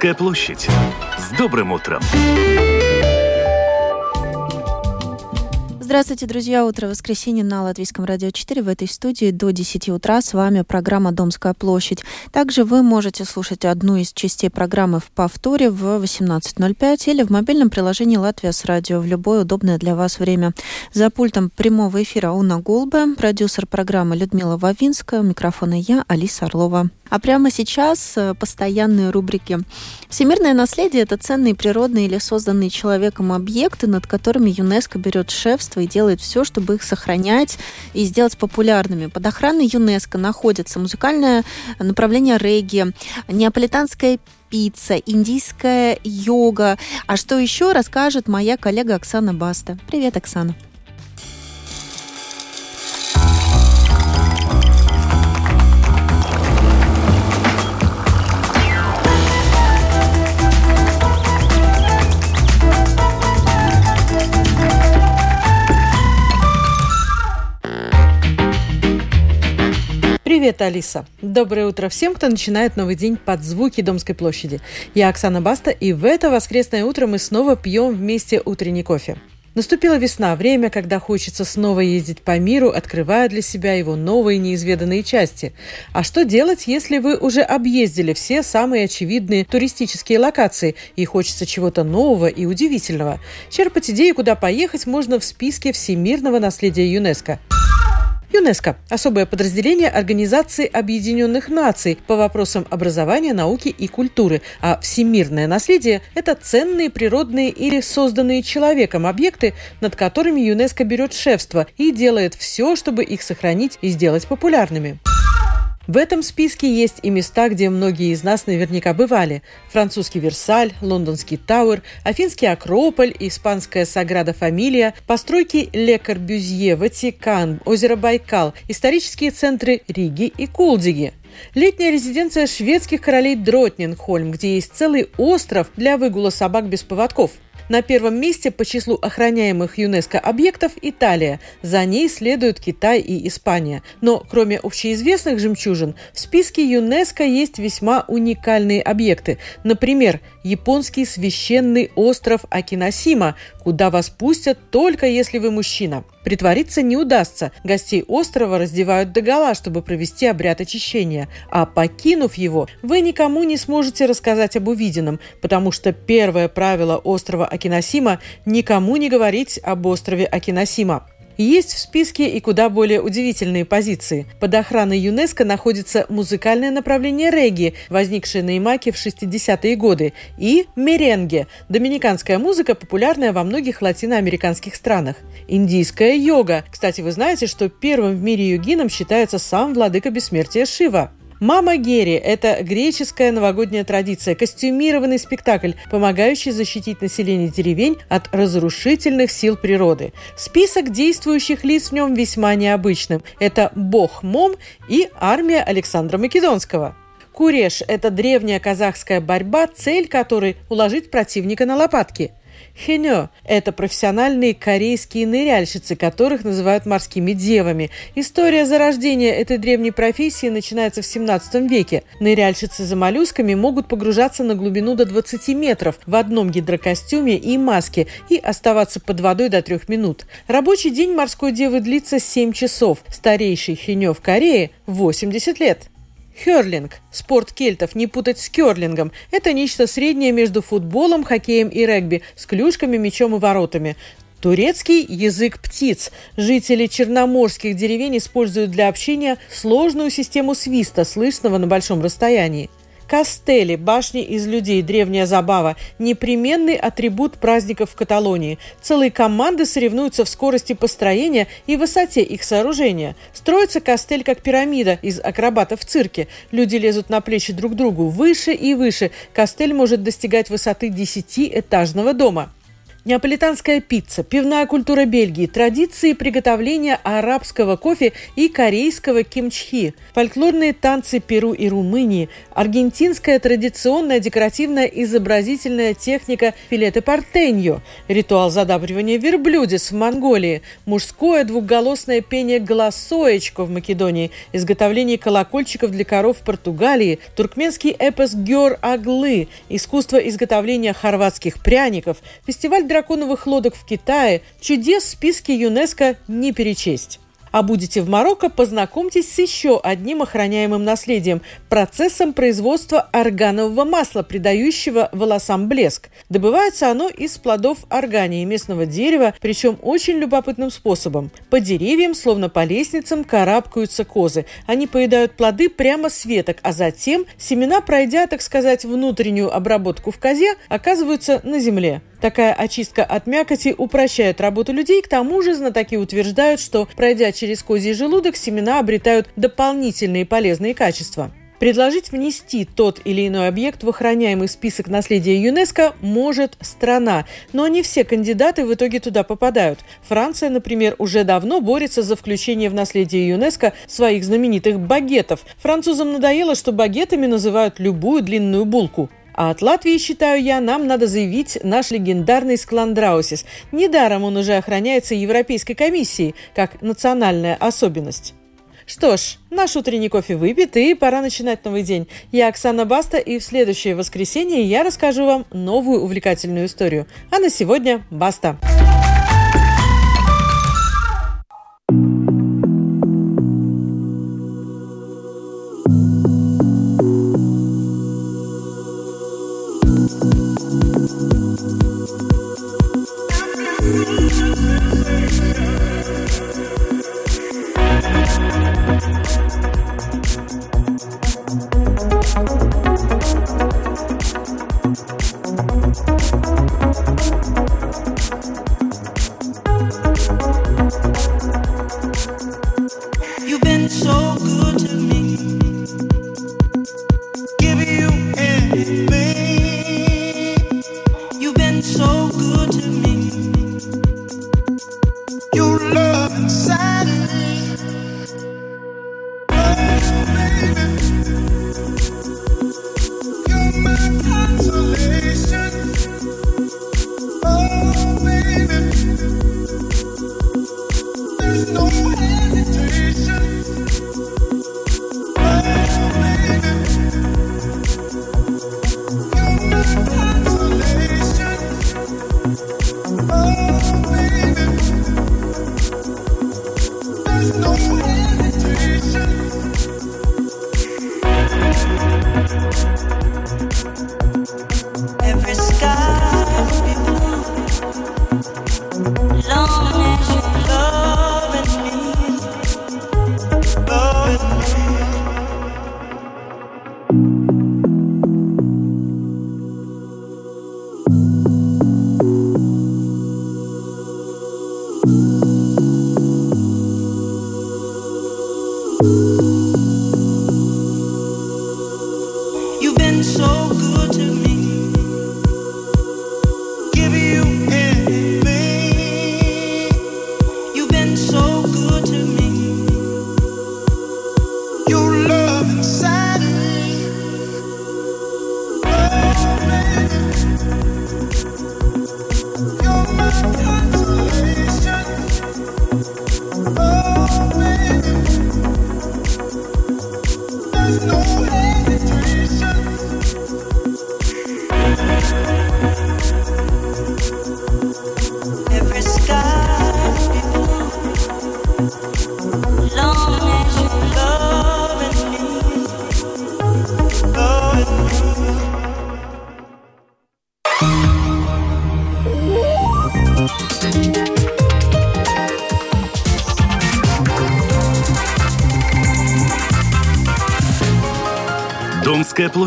Домская площадь. С добрым утром! Здравствуйте, друзья. Утро воскресенья на Латвийском радио 4. В этой студии до 10 утра с вами программа «Домская площадь». Также вы можете слушать одну из частей программы в повторе в 18.05 или в мобильном приложении «Латвия с радио» в любое удобное для вас время. За пультом прямого эфира Уна Голбе, продюсер программы Людмила Вавинская, у микрофона я, Алиса Орлова. А прямо сейчас э, постоянные рубрики. Всемирное наследие – это ценные природные или созданные человеком объекты, над которыми ЮНЕСКО берет шефство и делает все, чтобы их сохранять и сделать популярными. Под охраной ЮНЕСКО находится музыкальное направление регги, неаполитанская пицца, индийская йога. А что еще расскажет моя коллега Оксана Баста. Привет, Оксана. Привет, Алиса! Доброе утро всем, кто начинает новый день под звуки Домской площади. Я Оксана Баста, и в это воскресное утро мы снова пьем вместе утренний кофе. Наступила весна, время, когда хочется снова ездить по миру, открывая для себя его новые неизведанные части. А что делать, если вы уже объездили все самые очевидные туристические локации и хочется чего-то нового и удивительного? Черпать идеи, куда поехать, можно в списке всемирного наследия ЮНЕСКО. ЮНЕСКО – особое подразделение Организации Объединенных Наций по вопросам образования, науки и культуры, а всемирное наследие – это ценные природные или созданные человеком объекты, над которыми ЮНЕСКО берет шефство и делает все, чтобы их сохранить и сделать популярными. В этом списке есть и места, где многие из нас наверняка бывали. Французский Версаль, лондонский Тауэр, Афинский Акрополь, испанская Саграда Фамилия, постройки Ле Корбюзье, Ватикан, озеро Байкал, исторические центры Риги и Кулдиги. Летняя резиденция шведских королей Дротнингхольм, где есть целый остров для выгула собак без поводков – на первом месте по числу охраняемых ЮНЕСКО объектов Италия. За ней следуют Китай и Испания. Но кроме общеизвестных жемчужин, в списке ЮНЕСКО есть весьма уникальные объекты. Например, японский священный остров Акиносима, куда вас пустят только если вы мужчина. Притвориться не удастся. Гостей острова раздевают догола, чтобы провести обряд очищения. А покинув его, вы никому не сможете рассказать об увиденном, потому что первое правило острова Акиносима – никому не говорить об острове Акиносима. Есть в списке и куда более удивительные позиции. Под охраной ЮНЕСКО находится музыкальное направление регги, возникшее на Имаке в 60-е годы, и меренге – доминиканская музыка, популярная во многих латиноамериканских странах. Индийская йога. Кстати, вы знаете, что первым в мире йогином считается сам владыка бессмертия Шива. Мама Гери – это греческая новогодняя традиция, костюмированный спектакль, помогающий защитить население деревень от разрушительных сил природы. Список действующих лиц в нем весьма необычным. Это бог Мом и армия Александра Македонского. Куреш – это древняя казахская борьба, цель которой – уложить противника на лопатки – Хенё – это профессиональные корейские ныряльщицы, которых называют морскими девами. История зарождения этой древней профессии начинается в 17 веке. Ныряльщицы за моллюсками могут погружаться на глубину до 20 метров в одном гидрокостюме и маске и оставаться под водой до 3 минут. Рабочий день морской девы длится 7 часов. Старейший хенё в Корее – 80 лет. Херлинг – спорт кельтов, не путать с керлингом. Это нечто среднее между футболом, хоккеем и регби, с клюшками, мячом и воротами. Турецкий – язык птиц. Жители черноморских деревень используют для общения сложную систему свиста, слышного на большом расстоянии. Кастели, башни из людей, древняя забава, непременный атрибут праздников в Каталонии. Целые команды соревнуются в скорости построения и высоте их сооружения. Строится кастель как пирамида из акробатов в цирке. Люди лезут на плечи друг другу выше и выше. Кастель может достигать высоты 10-этажного дома. Неаполитанская пицца, пивная культура Бельгии, традиции приготовления арабского кофе и корейского кимчхи, фольклорные танцы Перу и Румынии, аргентинская традиционная декоративная изобразительная техника филете портеньо, ритуал задабривания верблюдец в Монголии, мужское двухголосное пение голосоечко в Македонии, изготовление колокольчиков для коров в Португалии, туркменский эпос Геор Аглы, искусство изготовления хорватских пряников, фестиваль драконовых лодок в Китае, чудес в списке ЮНЕСКО не перечесть. А будете в Марокко, познакомьтесь с еще одним охраняемым наследием – процессом производства органового масла, придающего волосам блеск. Добывается оно из плодов органии местного дерева, причем очень любопытным способом. По деревьям, словно по лестницам, карабкаются козы. Они поедают плоды прямо с веток, а затем семена, пройдя, так сказать, внутреннюю обработку в козе, оказываются на земле. Такая очистка от мякоти упрощает работу людей, к тому же знатоки утверждают, что, пройдя через козий желудок, семена обретают дополнительные полезные качества. Предложить внести тот или иной объект в охраняемый список наследия ЮНЕСКО может страна, но не все кандидаты в итоге туда попадают. Франция, например, уже давно борется за включение в наследие ЮНЕСКо своих знаменитых багетов. Французам надоело, что багетами называют любую длинную булку. А от Латвии, считаю я, нам надо заявить наш легендарный скландраусис. Недаром он уже охраняется Европейской комиссией, как национальная особенность. Что ж, наш утренний кофе выпит, и пора начинать новый день. Я Оксана Баста, и в следующее воскресенье я расскажу вам новую увлекательную историю. А на сегодня баста!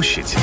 Площадь.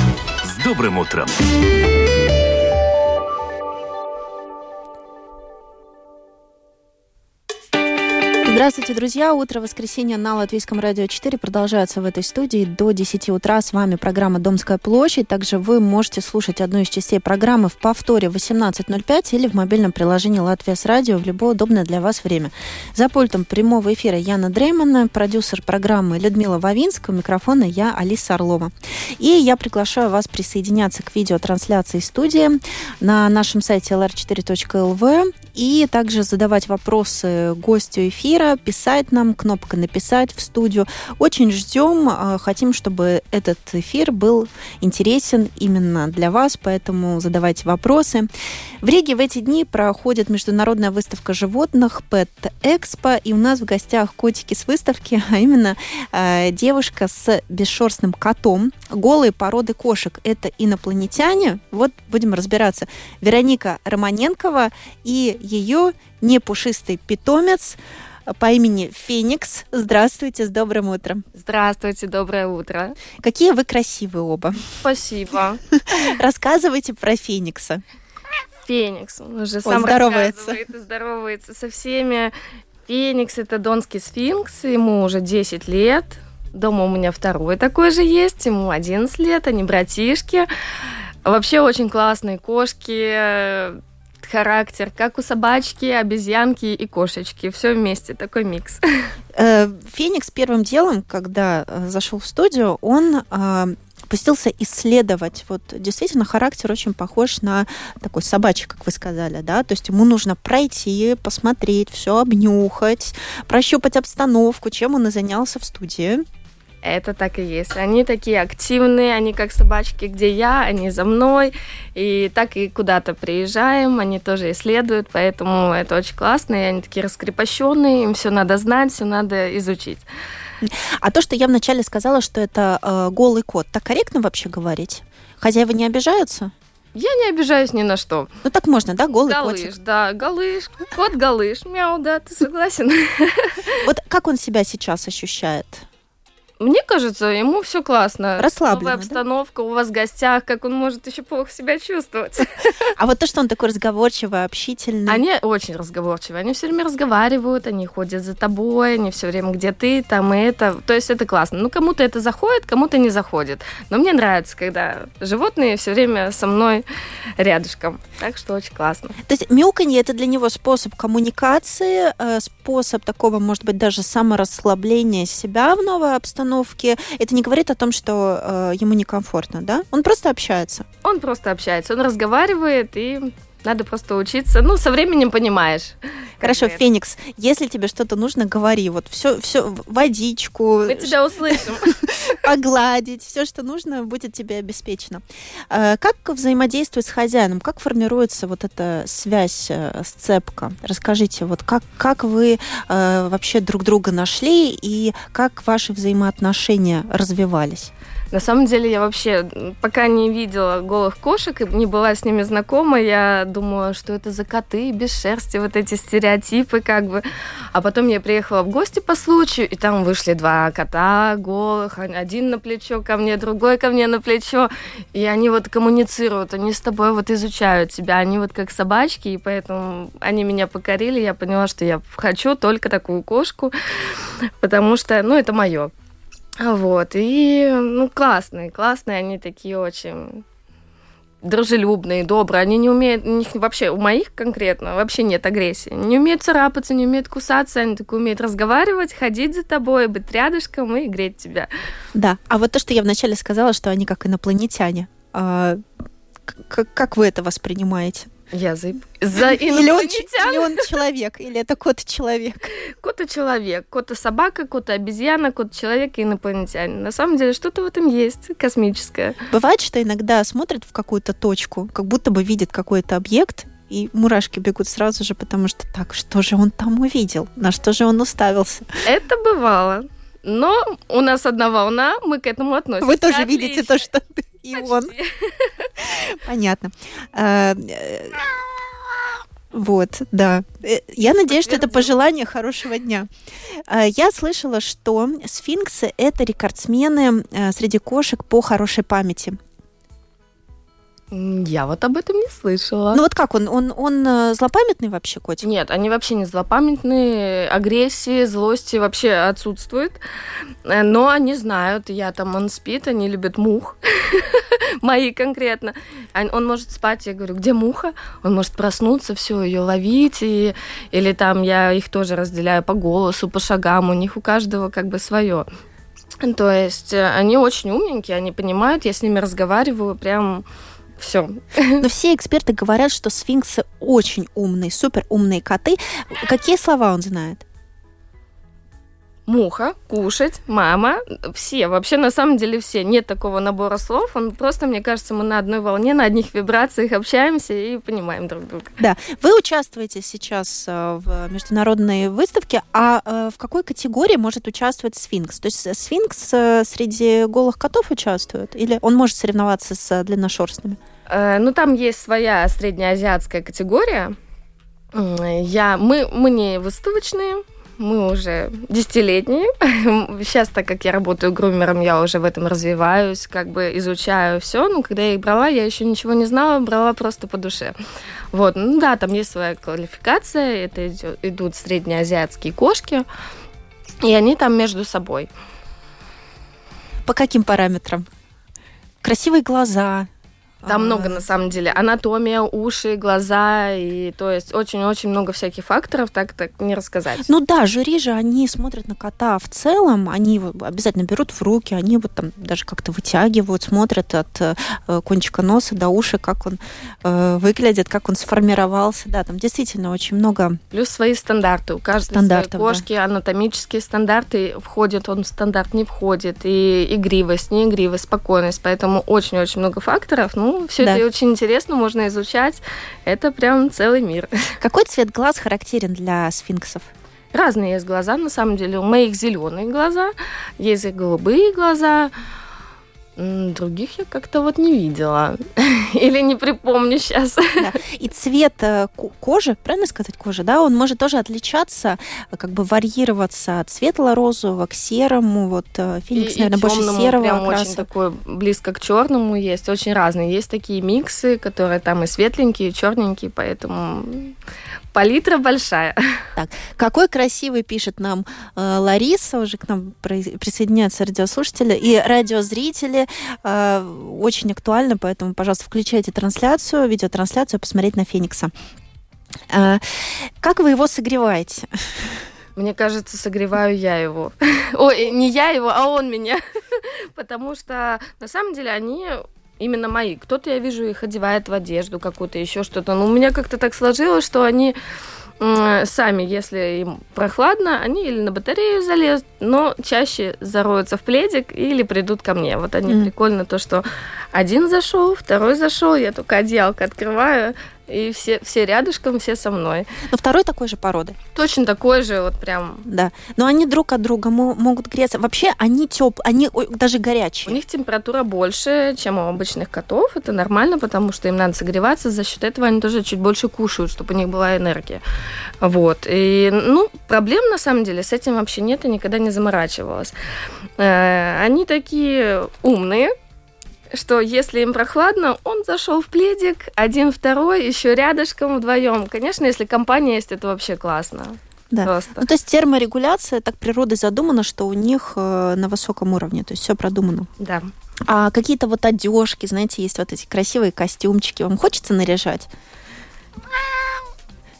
Друзья. Утро воскресенья на Латвийском радио 4 продолжается в этой студии до 10 утра. С вами программа «Домская площадь». Также вы можете слушать одну из частей программы в повторе 18.05 или в мобильном приложении «Латвия с радио» в любое удобное для вас время. За пультом прямого эфира Яна Дреймана, продюсер программы Людмила Вавинская, микрофона я Алиса Орлова. И я приглашаю вас присоединяться к видеотрансляции студии на нашем сайте lr4.lv и также задавать вопросы гостю эфира, писать нам, кнопка «Написать» в студию. Очень ждем, а, хотим, чтобы этот эфир был интересен именно для вас, поэтому задавайте вопросы. В Риге в эти дни проходит международная выставка животных Pet Expo, и у нас в гостях котики с выставки, а именно э, девушка с бесшерстным котом, голые породы кошек. Это инопланетяне. Вот будем разбираться. Вероника Романенкова и ее непушистый питомец по имени Феникс. Здравствуйте, с добрым утром. Здравствуйте, доброе утро. Какие вы красивые оба. Спасибо. Рассказывайте про Феникса. Феникс, он уже сам здоровается. здоровается со всеми. Феникс – это донский сфинкс, ему уже 10 лет. Дома у меня второй такой же есть, ему 11 лет, они братишки. Вообще очень классные кошки, характер, как у собачки, обезьянки и кошечки. Все вместе, такой микс. Э, Феникс первым делом, когда э, зашел в студию, он э, пустился исследовать. Вот действительно характер очень похож на такой собачий, как вы сказали, да, то есть ему нужно пройти, посмотреть, все обнюхать, прощупать обстановку, чем он и занялся в студии. Это так и есть. Они такие активные, они как собачки, где я, они за мной. И так и куда-то приезжаем, они тоже исследуют, поэтому это очень классно. И они такие раскрепощенные, им все надо знать, все надо изучить. А то, что я вначале сказала, что это э, голый кот, так корректно вообще говорить? Хозяева не обижаются? Я не обижаюсь ни на что. Ну так можно, да, голый галыш, котик? да, галыш, кот галыш, мяу, да, ты согласен? Вот как он себя сейчас ощущает? Мне кажется, ему все классно. Расслабленно, Новая обстановка, да? у вас в гостях, как он может еще плохо себя чувствовать. А вот то, что он такой разговорчивый, общительный. Они очень разговорчивые, они все время разговаривают, они ходят за тобой, они все время где ты, там и это. То есть это классно. Ну, кому-то это заходит, кому-то не заходит. Но мне нравится, когда животные все время со мной рядышком. Так что очень классно. То есть мяуканье это для него способ коммуникации, э, способ такого, может быть, даже саморасслабления себя в новой обстановке обстановке. Это не говорит о том, что э, ему некомфортно, да? Он просто общается. Он просто общается, он разговаривает и надо просто учиться. Ну, со временем понимаешь. Хорошо, Феникс, если тебе что-то нужно, говори. Вот все, все, водичку. Мы тебя услышим. Погладить, все, что нужно, будет тебе обеспечено. А, как взаимодействовать с хозяином? Как формируется вот эта связь, э, сцепка? Расскажите, вот как, как вы э, вообще друг друга нашли и как ваши взаимоотношения развивались? На самом деле я вообще пока не видела голых кошек и не была с ними знакома, я думала, что это за коты без шерсти, вот эти стереотипы как бы. А потом я приехала в гости по случаю, и там вышли два кота голых, один на плечо ко мне, другой ко мне на плечо, и они вот коммуницируют, они с тобой вот изучают себя, они вот как собачки, и поэтому они меня покорили, я поняла, что я хочу только такую кошку, потому что, ну, это мое. Вот, и, ну, классные, классные, они такие очень дружелюбные, добрые. Они не умеют, у них вообще, у моих конкретно, вообще нет агрессии. Не умеют царапаться, не умеют кусаться, они только умеют разговаривать, ходить за тобой, быть рядышком и греть тебя. Да, а вот то, что я вначале сказала, что они как инопланетяне, а, как вы это воспринимаете? Я за, за или он, человек, или это кот-человек? Кот-человек. Кот-собака, кот-обезьяна, кот-человек и инопланетянин. На самом деле что-то в этом есть космическое. Бывает, что иногда смотрят в какую-то точку, как будто бы видит какой-то объект, и мурашки бегут сразу же, потому что так, что же он там увидел? На что же он уставился? Это бывало. Но у нас одна волна, мы к этому относимся. Вы тоже Отлично. видите то, что и Почти. он. Понятно. А, э, вот, да. Э, я надеюсь, что это пожелание хорошего дня. А, я слышала, что сфинксы – это рекордсмены э, среди кошек по хорошей памяти. Я вот об этом не слышала. Ну вот как он? Он, он э, злопамятный вообще котик? Нет, они вообще не злопамятные. Агрессии, злости вообще отсутствует. Э, но они знают, я там, он спит, они любят мух. Мои конкретно. Он может спать, я говорю, где муха? Он может проснуться, все, ее ловить. И, или там я их тоже разделяю по голосу, по шагам. У них у каждого как бы свое. То есть э, они очень умненькие, они понимают, я с ними разговариваю прям все. Но все эксперты говорят, что сфинксы очень умные, супер умные коты. Какие слова он знает? Муха, кушать, мама, все, вообще на самом деле все. Нет такого набора слов, он просто, мне кажется, мы на одной волне, на одних вибрациях общаемся и понимаем друг друга. Да, вы участвуете сейчас э, в международной выставке, а э, в какой категории может участвовать сфинкс? То есть сфинкс э, среди голых котов участвует или он может соревноваться с длинношерстными? Ну, там есть своя среднеазиатская категория. Я, мы, мы не выставочные, мы уже десятилетние. Сейчас, так как я работаю грумером, я уже в этом развиваюсь, как бы изучаю все. Но когда я их брала, я еще ничего не знала, брала просто по душе. Вот, ну да, там есть своя квалификация, это идут среднеазиатские кошки, и они там между собой. По каким параметрам? Красивые глаза, там много, на самом деле. Анатомия, уши, глаза, и то есть очень-очень много всяких факторов, так так не рассказать. Ну да, жюри же, они смотрят на кота в целом, они обязательно берут в руки, они вот там даже как-то вытягивают, смотрят от э, кончика носа до уши, как он э, выглядит, как он сформировался. Да, там действительно очень много... Плюс свои стандарты. У каждой Стандартов, своей кошки да. анатомические стандарты. Входит он в стандарт, не входит. И игривость, не игривость, спокойность. Поэтому очень-очень много факторов. Ну, ну, все да. это очень интересно, можно изучать. Это прям целый мир. Какой цвет глаз характерен для сфинксов? Разные есть глаза, на самом деле. У моих зеленые глаза, есть и голубые глаза. Других я как-то вот не видела. Или не припомню сейчас. Да. И цвет э, кожи, правильно сказать кожи, да, он может тоже отличаться, как бы варьироваться от светло-розового к серому. Вот э, Феникс, и, наверное, и больше серого прям окраса. очень такой близко к черному есть. Очень разные. Есть такие миксы, которые там и светленькие, и черненькие, поэтому Палитра большая. Так, какой красивый пишет нам э, Лариса, уже к нам присоединяются радиослушатели и радиозрители. Э, очень актуально, поэтому, пожалуйста, включайте трансляцию, видеотрансляцию, посмотреть на Феникса. Э, как вы его согреваете? Мне кажется, согреваю я его. Ой, не я его, а он меня. Потому что на самом деле они именно мои. Кто-то, я вижу, их одевает в одежду какую-то, еще что-то. Но у меня как-то так сложилось, что они сами, если им прохладно, они или на батарею залезут, но чаще зароются в пледик или придут ко мне. Вот они mm. прикольно то, что один зашел, второй зашел, я только одеялко открываю, и все, все рядышком, все со мной. Но второй такой же породы. Точно такой же, вот прям. Да. Но они друг от друга могут греться. Вообще они теплые, они даже горячие. У них температура больше, чем у обычных котов. Это нормально, потому что им надо согреваться. За счет этого они тоже чуть больше кушают, чтобы у них была энергия. Вот. И, ну, проблем на самом деле с этим вообще нет, и никогда не заморачивалась. Э, они такие умные, что если им прохладно, он зашел в пледик, один, второй, еще рядышком вдвоем. Конечно, если компания есть, это вообще классно. Да. Просто. Ну, то есть терморегуляция так природой задумана, что у них э, на высоком уровне, то есть все продумано. Да. А какие-то вот одежки, знаете, есть вот эти красивые костюмчики, вам хочется наряжать?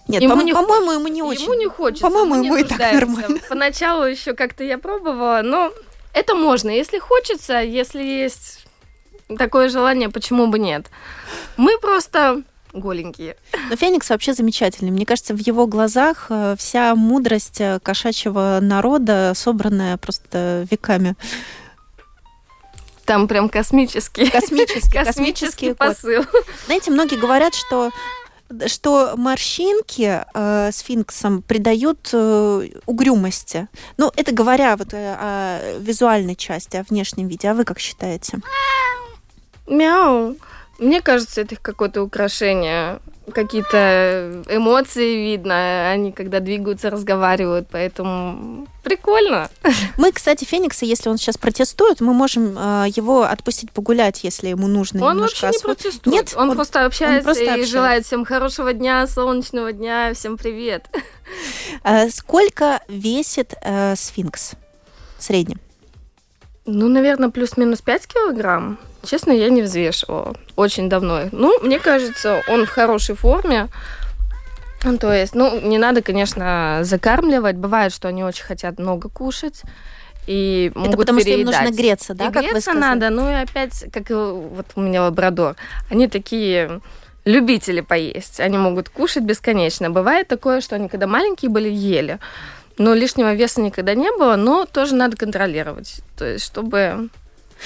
Нет, ему по- не, по-моему, ему не очень. Ему не хочется. По-моему, ему и так нормально. Поначалу еще как-то я пробовала, но это можно, если хочется, если есть такое желание, почему бы нет? Мы просто голенькие. Но Феникс вообще замечательный. Мне кажется, в его глазах э, вся мудрость э, кошачьего народа, собранная просто веками. Там прям космический, космический, космический посыл. Знаете, многие говорят, что что морщинки э, сфинксам придают э, угрюмости. Ну, это говоря вот э, о визуальной части, о внешнем виде. А вы как считаете? Мяу. Мне кажется, это какое-то украшение какие-то эмоции видно, они когда двигаются, разговаривают, поэтому прикольно. Мы, кстати, Феникса, если он сейчас протестует, мы можем э, его отпустить погулять, если ему нужно Он вообще освоб... не протестует. Нет, он, он просто общается он просто и общается. желает всем хорошего дня, солнечного дня, всем привет. Э, сколько весит э, сфинкс в среднем? Ну, наверное, плюс-минус 5 килограмм. Честно, я не взвешивала. Очень давно. Ну, мне кажется, он в хорошей форме. То есть, ну, не надо, конечно, закармливать. Бывает, что они очень хотят много кушать. И могут Это потому переедать. что им нужно греться, да? И как греться надо, ну и опять, как вот у меня лабрадор, они такие любители поесть. Они могут кушать бесконечно. Бывает такое, что они, когда маленькие были, ели. Но лишнего веса никогда не было, но тоже надо контролировать. То есть, чтобы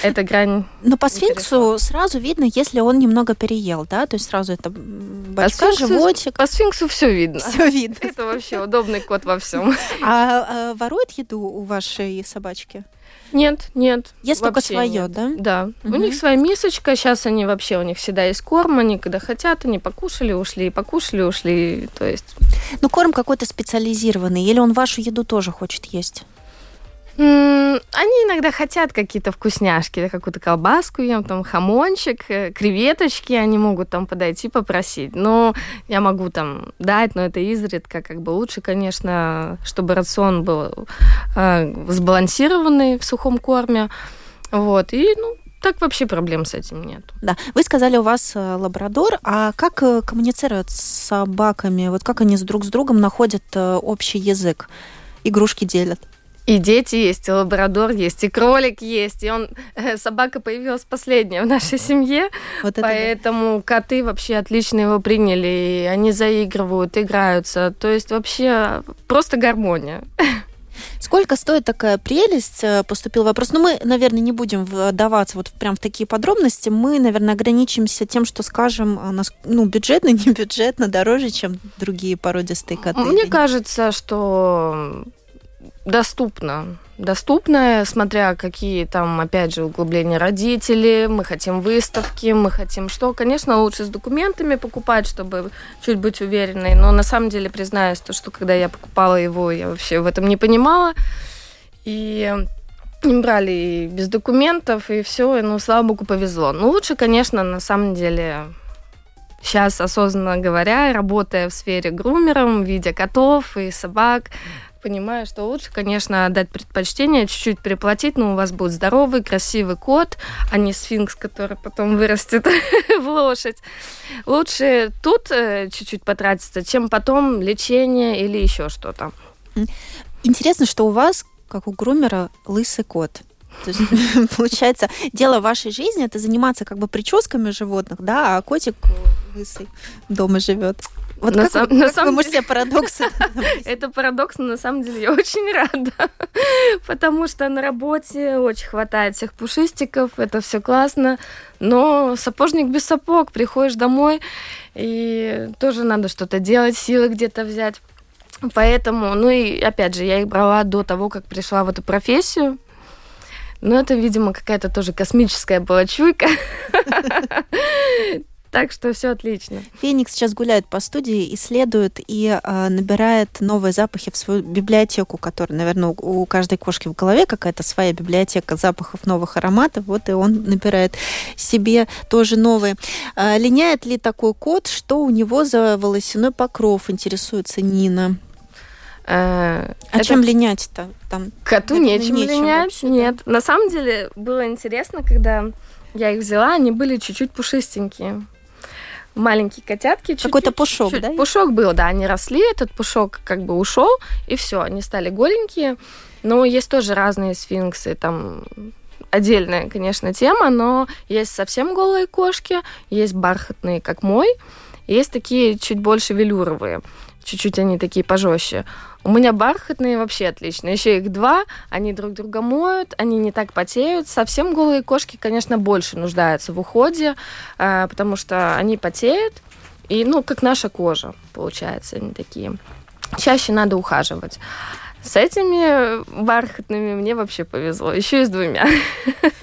эта грань. Но по сфинксу сразу видно, если он немного переел, да, то есть сразу это бачка, по сфинксу, животик. По сфинксу все видно. Все видно. Это вообще удобный кот во всем. А, а ворует еду у вашей собачки? Нет, нет. Есть только свое, да? Да. Угу. У них своя мисочка. Сейчас они вообще, у них всегда есть корм. Они когда хотят, они покушали, ушли, покушали, ушли. То есть... Ну, корм какой-то специализированный. Или он вашу еду тоже хочет есть? Они иногда хотят какие-то вкусняшки, какую-то колбаску ем, там хамончик, э, креветочки, они могут там подойти попросить. Но я могу там дать, но это изредка, как бы лучше, конечно, чтобы рацион был э, сбалансированный в сухом корме. Вот, и, ну, так вообще проблем с этим нет. Да. Вы сказали, у вас э, лабрадор. А как коммуницируют с собаками? Вот как они друг с другом находят общий язык? Игрушки делят? И дети есть, и лабрадор есть, и кролик есть, и он э, собака появилась последняя в нашей семье, вот поэтому да. коты вообще отлично его приняли, и они заигрывают, играются, то есть вообще просто гармония. Сколько стоит такая прелесть? Э, поступил вопрос. Но ну, мы, наверное, не будем вдаваться вот прям в такие подробности. Мы, наверное, ограничимся тем, что скажем, а, ну, бюджетно, не бюджетно, дороже, чем другие породистые коты. Мне кажется, что доступно. Доступно, смотря какие там, опять же, углубления родителей, мы хотим выставки, мы хотим что. Конечно, лучше с документами покупать, чтобы чуть быть уверенной, но на самом деле признаюсь, то, что когда я покупала его, я вообще в этом не понимала. И не брали без документов, и все, и, ну, слава богу, повезло. Ну, лучше, конечно, на самом деле, сейчас, осознанно говоря, работая в сфере грумером, видя котов и собак, понимаю, что лучше, конечно, дать предпочтение, чуть-чуть переплатить, но у вас будет здоровый, красивый кот, а не сфинкс, который потом вырастет в лошадь. Лучше тут э, чуть-чуть потратиться, чем потом лечение или еще что-то. Интересно, что у вас, как у грумера, лысый кот. То есть, получается, дело вашей жизни это заниматься как бы прическами животных, да, а котик лысый дома живет. Вот на как, сам, вы, на как самом вы деле... парадоксы? Это парадокс, но на самом деле я очень рада, потому что на работе очень хватает всех пушистиков, это все классно, но сапожник без сапог, приходишь домой, и тоже надо что-то делать, силы где-то взять. Поэтому, ну и опять же, я их брала до того, как пришла в эту профессию. Но это, видимо, какая-то тоже космическая была чуйка. Так что все отлично. Феникс сейчас гуляет по студии, исследует и э, набирает новые запахи в свою библиотеку, которая, наверное, у, у каждой кошки в голове какая-то своя библиотека запахов новых ароматов. Вот и он набирает себе тоже новые. Э, линяет ли такой кот, что у него за волосяной покров, интересуется Нина? А, а чем линять-то? Там, Коту нечем, нечем линять, вообще, нет. Да? На самом деле было интересно, когда я их взяла, они были чуть-чуть пушистенькие маленькие котятки. Какой-то пушок, чуть, да? Пушок был, да, они росли, этот пушок как бы ушел, и все, они стали голенькие. Но есть тоже разные сфинксы, там отдельная, конечно, тема, но есть совсем голые кошки, есть бархатные, как мой, есть такие чуть больше велюровые чуть-чуть они такие пожестче. У меня бархатные вообще отлично. Еще их два, они друг друга моют, они не так потеют. Совсем голые кошки, конечно, больше нуждаются в уходе, э, потому что они потеют, и, ну, как наша кожа, получается, они такие. Чаще надо ухаживать. С этими бархатными мне вообще повезло. Еще и с двумя.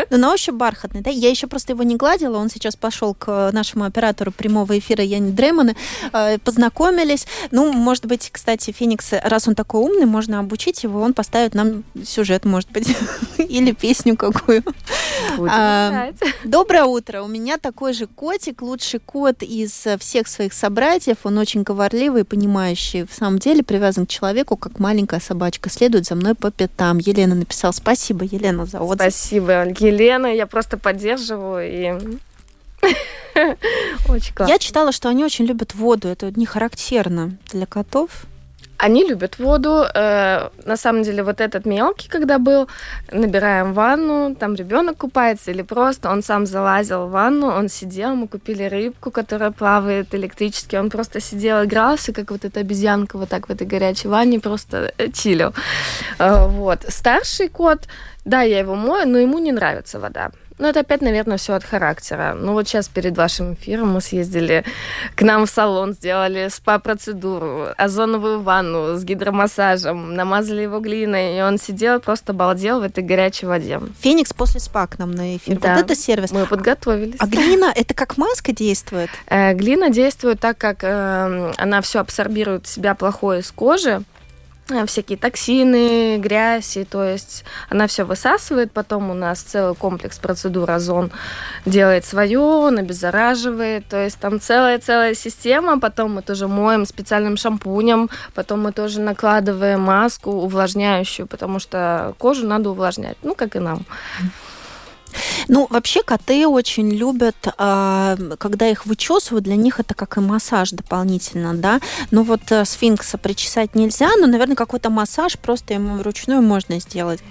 Ну, на ощупь бархатный, да? Я еще просто его не гладила. Он сейчас пошел к нашему оператору прямого эфира Яни Дремоны. Э, познакомились. Ну, может быть, кстати, Феникс, раз он такой умный, можно обучить его. Он поставит нам сюжет, может быть, или песню какую. А, доброе утро. У меня такой же котик, лучший кот из всех своих собратьев. Он очень говорливый, понимающий. В самом деле привязан к человеку, как маленькая собачка. Следует за мной по пятам. Елена написала. Спасибо, Елена, за отзыв. Спасибо, Елена. Я просто поддерживаю и очень классно. Я читала, что они очень любят воду. Это не характерно для котов. Они любят воду. Э, на самом деле, вот этот мелкий, когда был, набираем ванну, там ребенок купается или просто он сам залазил в ванну, он сидел, мы купили рыбку, которая плавает электрически, он просто сидел, игрался, как вот эта обезьянка вот так в этой горячей ванне, просто э, чилил. Э, вот. Старший кот, да, я его мою, но ему не нравится вода. Ну, это опять, наверное, все от характера. Ну, вот сейчас перед вашим эфиром мы съездили к нам в салон, сделали спа-процедуру, озоновую ванну с гидромассажем, намазали его глиной, и он сидел, просто балдел в этой горячей воде. Феникс после спа к нам на эфир. Да. Вот это сервис. Мы подготовились. А глина, это как маска действует? Э, глина действует так, как э, она все абсорбирует в себя плохое из кожи, всякие токсины, грязь, и то есть она все высасывает, потом у нас целый комплекс процедур озон делает свое, он обеззараживает, то есть там целая-целая система, потом мы тоже моем специальным шампунем, потом мы тоже накладываем маску увлажняющую, потому что кожу надо увлажнять, ну, как и нам. Ну, вообще коты очень любят, а, когда их вычесывают, для них это как и массаж дополнительно, да. Ну вот э, сфинкса причесать нельзя, но, наверное, какой-то массаж просто ему вручную можно сделать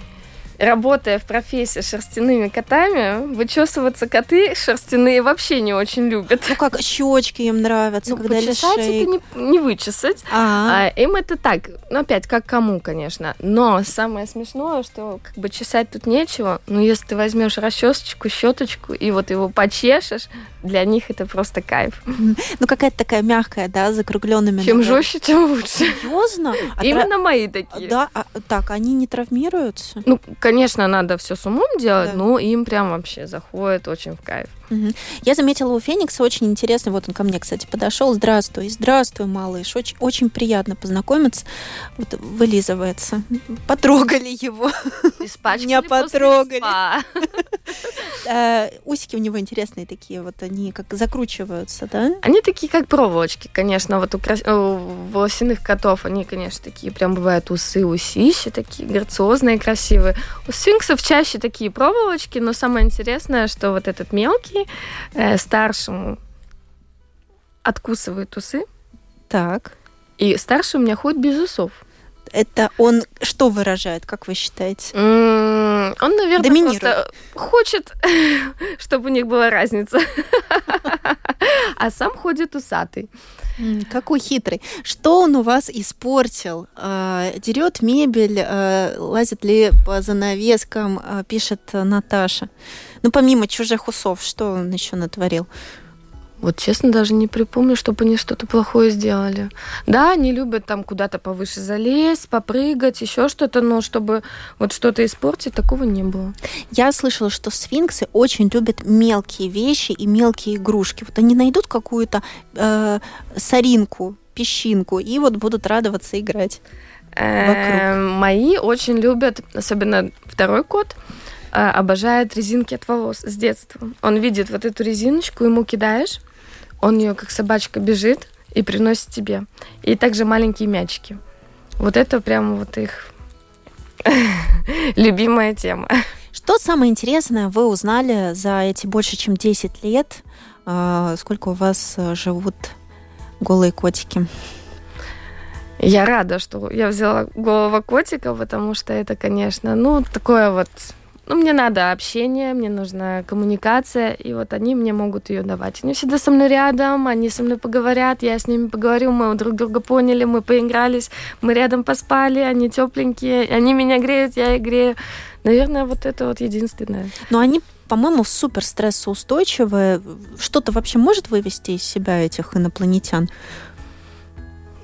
работая в профессии шерстяными котами, вычесываться коты шерстяные вообще не очень любят. Ну как, щечки им нравятся, ну, когда почесать это не, не вычесать. А, а им это так, ну опять, как кому, конечно. Но самое смешное, что как бы чесать тут нечего, но если ты возьмешь расчесочку, щеточку и вот его почешешь, для них это просто кайф. Ну какая-то такая мягкая, да, закругленными. Чем жестче, тем лучше. Серьезно? А Именно мои такие. Да, а, так, они не травмируются? Ну, конечно, надо все с умом делать, да. но им прям вообще заходит очень в кайф. Угу. Я заметила у Феникса очень интересно, вот он ко мне, кстати, подошел. Здравствуй, здравствуй, малыш. Очень, очень приятно познакомиться. Вот вылизывается. Потрогали его. Меня потрогали. Э, усики у него интересные такие, вот они как закручиваются, да? Они такие, как проволочки, конечно. Вот у, волосяных котов они, конечно, такие прям бывают усы, усищи такие грациозные, красивые. У сфинксов чаще такие проволочки, но самое интересное, что вот этот мелкий, э, старшему откусывает усы. Так. И старший у меня ходит без усов. Это он что выражает, как вы считаете? Mm, он, наверное, Доминирует. просто хочет, чтобы у них была разница. А сам ходит усатый. Какой хитрый. Что он у вас испортил? А, Дерет мебель, а, лазит ли по занавескам, а, пишет Наташа. Ну, помимо чужих усов, что он еще натворил? Вот честно, даже не припомню, чтобы они что-то плохое сделали. Да, они любят там куда-то повыше залезть, попрыгать, еще что-то, но чтобы вот что-то испортить, такого не было. Я слышала, что сфинксы очень любят мелкие вещи и мелкие игрушки. Вот они найдут какую-то э, соринку, песчинку, и вот будут радоваться играть. Вокруг. Мои очень любят, особенно второй кот, обожает резинки от волос с детства. Он видит вот эту резиночку, ему кидаешь, он ее как собачка бежит и приносит тебе. И также маленькие мячики. Вот это прям вот их любимая тема. Что самое интересное вы узнали за эти больше, чем 10 лет? А, сколько у вас э, живут голые котики? Я рада, что я взяла голого котика, потому что это, конечно, ну, такое вот ну, мне надо общение, мне нужна коммуникация, и вот они мне могут ее давать. Они всегда со мной рядом, они со мной поговорят, я с ними поговорю, мы друг друга поняли, мы поигрались, мы рядом поспали, они тепленькие, они меня греют, я их грею. Наверное, вот это вот единственное. Но они по-моему, супер стрессоустойчивые. Что-то вообще может вывести из себя этих инопланетян?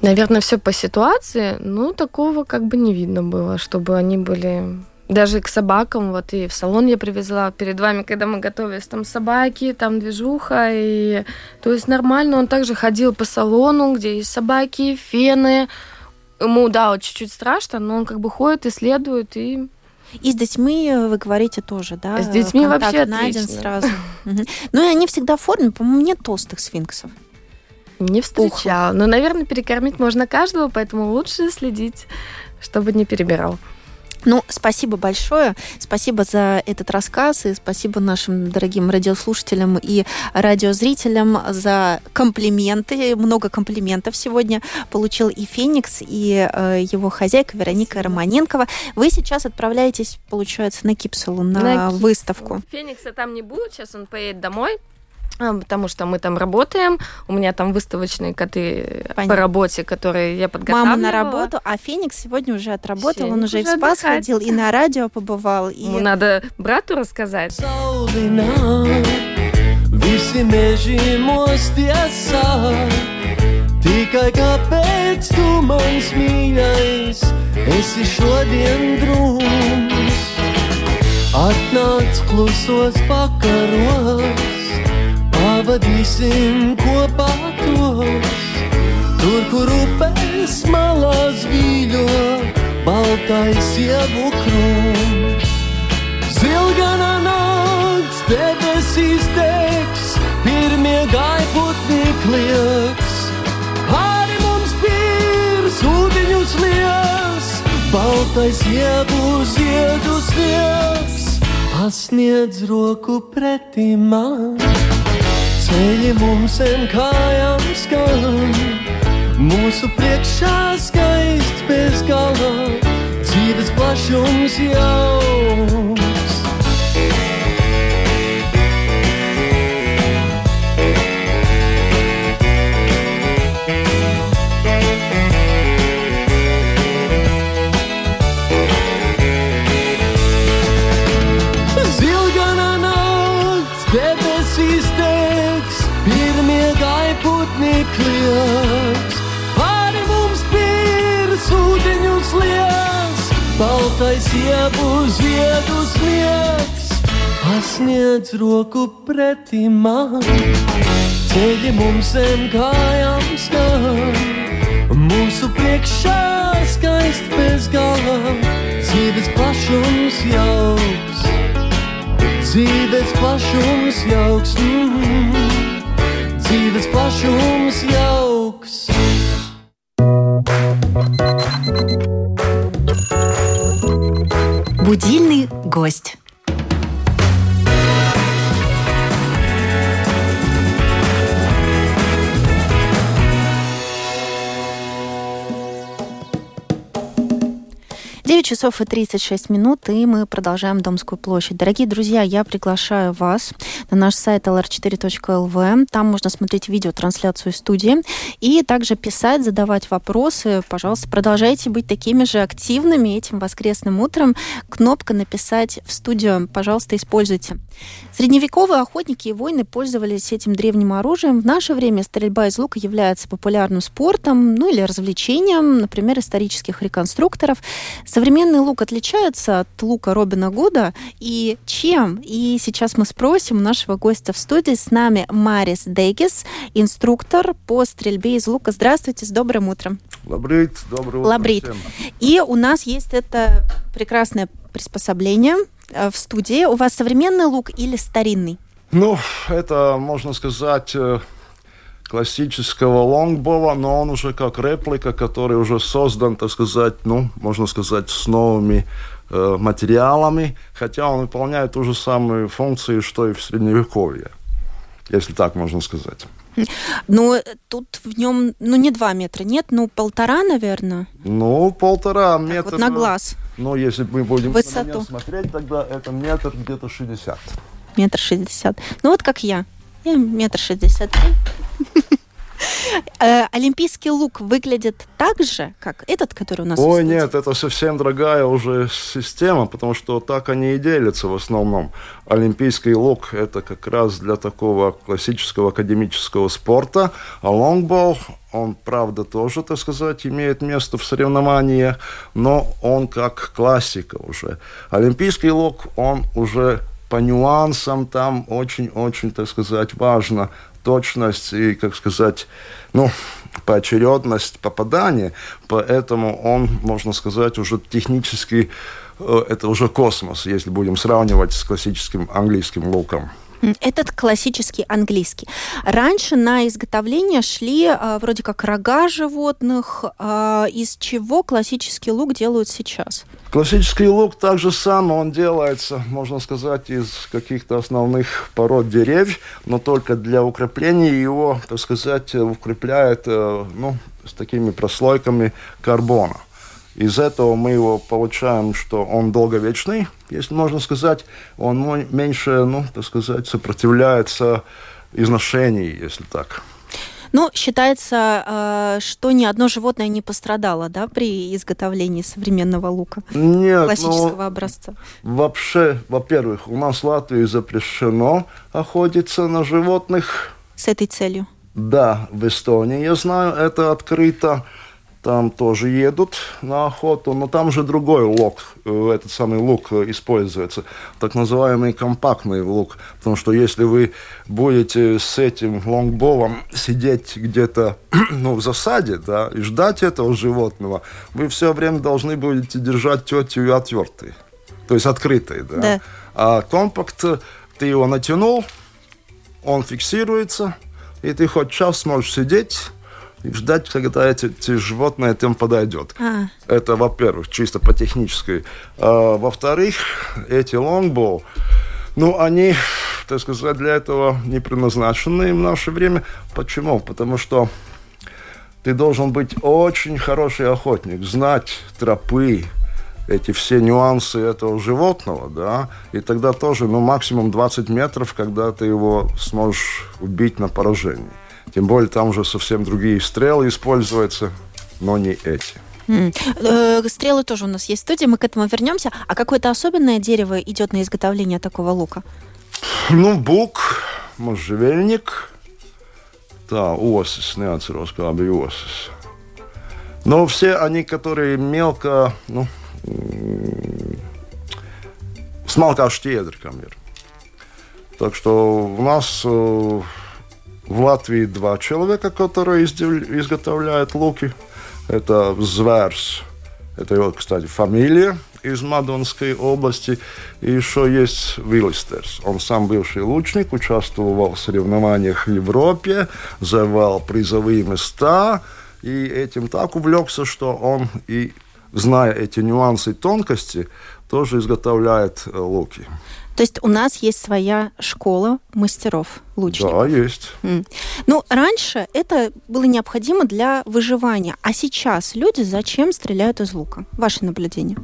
Наверное, все по ситуации. Ну, такого как бы не видно было, чтобы они были даже к собакам, вот и в салон я привезла перед вами, когда мы готовились, там собаки, там движуха, и то есть нормально, он также ходил по салону, где есть собаки, фены, ему, да, вот чуть-чуть страшно, но он как бы ходит, исследует и и с детьми вы говорите тоже, да? С детьми Контакт вообще найден отлично. сразу. Ну и они всегда в форме, по-моему, нет толстых сфинксов. Не встречала. Но, наверное, перекормить можно каждого, поэтому лучше следить, чтобы не перебирал. Ну, спасибо большое. Спасибо за этот рассказ и спасибо нашим дорогим радиослушателям и радиозрителям за комплименты. Много комплиментов сегодня получил и Феникс, и э, его хозяйка Вероника Романенкова. Вы сейчас отправляетесь, получается, на Кипсулу, на, На выставку. Феникса там не будет, сейчас он поедет домой. А, Потому что мы там работаем, у меня там выставочные коты Понятно. по работе, которые я подготавливала. Мама на работу, а Феникс сегодня уже отработал, он Феникс уже и в уже спас отдыхает. ходил, и на радио побывал. И... Ему надо брату рассказать. Saulina, visi meži mūs tiesā. Tikai kāpēc tu mans mīļais, esi šodien drūms? Atnāc klusos vakaros, pavadīsim kopā tos. Tur, kur upes malās vīļo, baltais ievu krūms. Zilgana nakts, debesīs degs, pirmie gaiputni klieks. Arī mums pirs, ūdeņus lies, baltais iebu ziedus lies. Pasniedz roku pretī man, ceļi mums zem kājām skan. Mūsu priekšā skaists bez gala, dzīves plašums jauns. Sniegs. Pasniedz roku pretī man, ceļi mums zem kājām skan. Mūsu priekšā skaists bez gala, dzīves plašums jauks. Dzīves plašums jauks, mm, dzīves plašums jauks. Будильный гость. Девять часов и 36 минут, и мы продолжаем Домскую площадь. Дорогие друзья, я приглашаю вас на наш сайт lr4.lv. Там можно смотреть видеотрансляцию студии и также писать, задавать вопросы. Пожалуйста, продолжайте быть такими же активными этим воскресным утром. Кнопка «Написать в студию», пожалуйста, используйте. Средневековые охотники и воины пользовались этим древним оружием. В наше время стрельба из лука является популярным спортом, ну или развлечением, например, исторических реконструкторов. Современный лук отличается от лука Робина Гуда. И чем? И сейчас мы спросим у нашего гостя в студии. С нами Марис Дегис, инструктор по стрельбе из лука. Здравствуйте, с добрым утром. Лабрит, доброе утро Лабрит. всем. И у нас есть это прекрасное приспособление э, в студии. У вас современный лук или старинный? Ну, это, можно сказать, э, классического лонгбова, но он уже как реплика, который уже создан, так сказать, ну, можно сказать, с новыми э, материалами, хотя он выполняет ту же самую функцию, что и в Средневековье, если так можно сказать. Ну, тут в нем, ну, не два метра, нет, ну, полтора, наверное, Ну, полтора так метра. вот на глаз, Ну, если мы будем Высоту. смотреть, тогда это метр где-то 60. метр шестьдесят. Ну, вот как я. Я метр шестьдесят. Э, олимпийский лук выглядит так же, как этот, который у нас Ой, нет, это совсем другая уже система, потому что так они и делятся в основном. Олимпийский лук – это как раз для такого классического академического спорта, а лонгбол, он, правда, тоже, так сказать, имеет место в соревнованиях, но он как классика уже. Олимпийский лук, он уже по нюансам там очень-очень, так сказать, важно точность и, как сказать, ну, поочередность попадания, поэтому он, можно сказать, уже технически э, это уже космос, если будем сравнивать с классическим английским луком. Этот классический английский. Раньше на изготовление шли а, вроде как рога животных. А, из чего классический лук делают сейчас? Классический лук так же самое, он делается, можно сказать, из каких-то основных пород деревьев, но только для укрепления его, так сказать, укрепляет э, ну, с такими прослойками карбона. Из этого мы его получаем, что он долговечный, если можно сказать, он меньше, ну, так сказать, сопротивляется изношению, если так. Ну, считается, э, что ни одно животное не пострадало, да, при изготовлении современного лука? Нет, классического ну, образца. Вообще, во-первых, у нас в Латвии запрещено охотиться на животных. С этой целью? Да, в Эстонии, я знаю, это открыто там тоже едут на охоту, но там же другой лук, э, этот самый лук э, используется, так называемый компактный лук, потому что если вы будете с этим лонгболом сидеть где-то ну, в засаде, да, и ждать этого животного, вы все время должны будете держать тетю отвертый, то есть открытый, да. да. А компакт, ты его натянул, он фиксируется, и ты хоть час сможешь сидеть ждать, когда эти, эти животные тем подойдет. А. Это, во-первых, чисто по технической. А, во-вторых, эти лонгбол, ну, они, так сказать, для этого не предназначены в наше время. Почему? Потому что ты должен быть очень хороший охотник, знать тропы, эти все нюансы этого животного, да, и тогда тоже, ну, максимум 20 метров, когда ты его сможешь убить на поражение. Тем более там уже совсем другие стрелы используются, но не эти. Mm. Стрелы тоже у нас есть в студии, мы к этому вернемся. А какое-то особенное дерево идет на изготовление такого лука? Ну, бук, можжевельник. Да, осис, неатceros, kā bija осис. Но все они, которые мелко, ну, смалка щедр, камер. Так что у нас э, в Латвии два человека, которые изготовляют луки. Это Зверс, это его, кстати, фамилия из Мадонской области. И еще есть Виллистерс. Он сам бывший лучник, участвовал в соревнованиях в Европе, завал призовые места. И этим так увлекся, что он и, зная эти нюансы и тонкости, тоже изготовляет э, луки. То есть у нас есть своя школа мастеров лучников. Да, есть. Mm. Ну, раньше это было необходимо для выживания, а сейчас люди зачем стреляют из лука? Ваше наблюдение?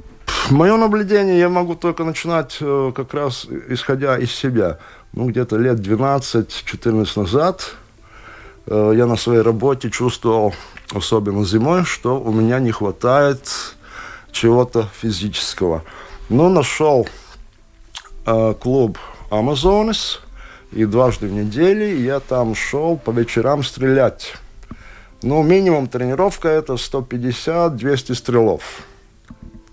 Мое наблюдение я могу только начинать э, как раз исходя из себя. Ну, где-то лет 12-14 назад э, я на своей работе чувствовал, особенно зимой, что у меня не хватает чего-то физического. Но нашел Э, клуб Амазонес, и дважды в неделю я там шел по вечерам стрелять. Ну, минимум тренировка это 150-200 стрелов.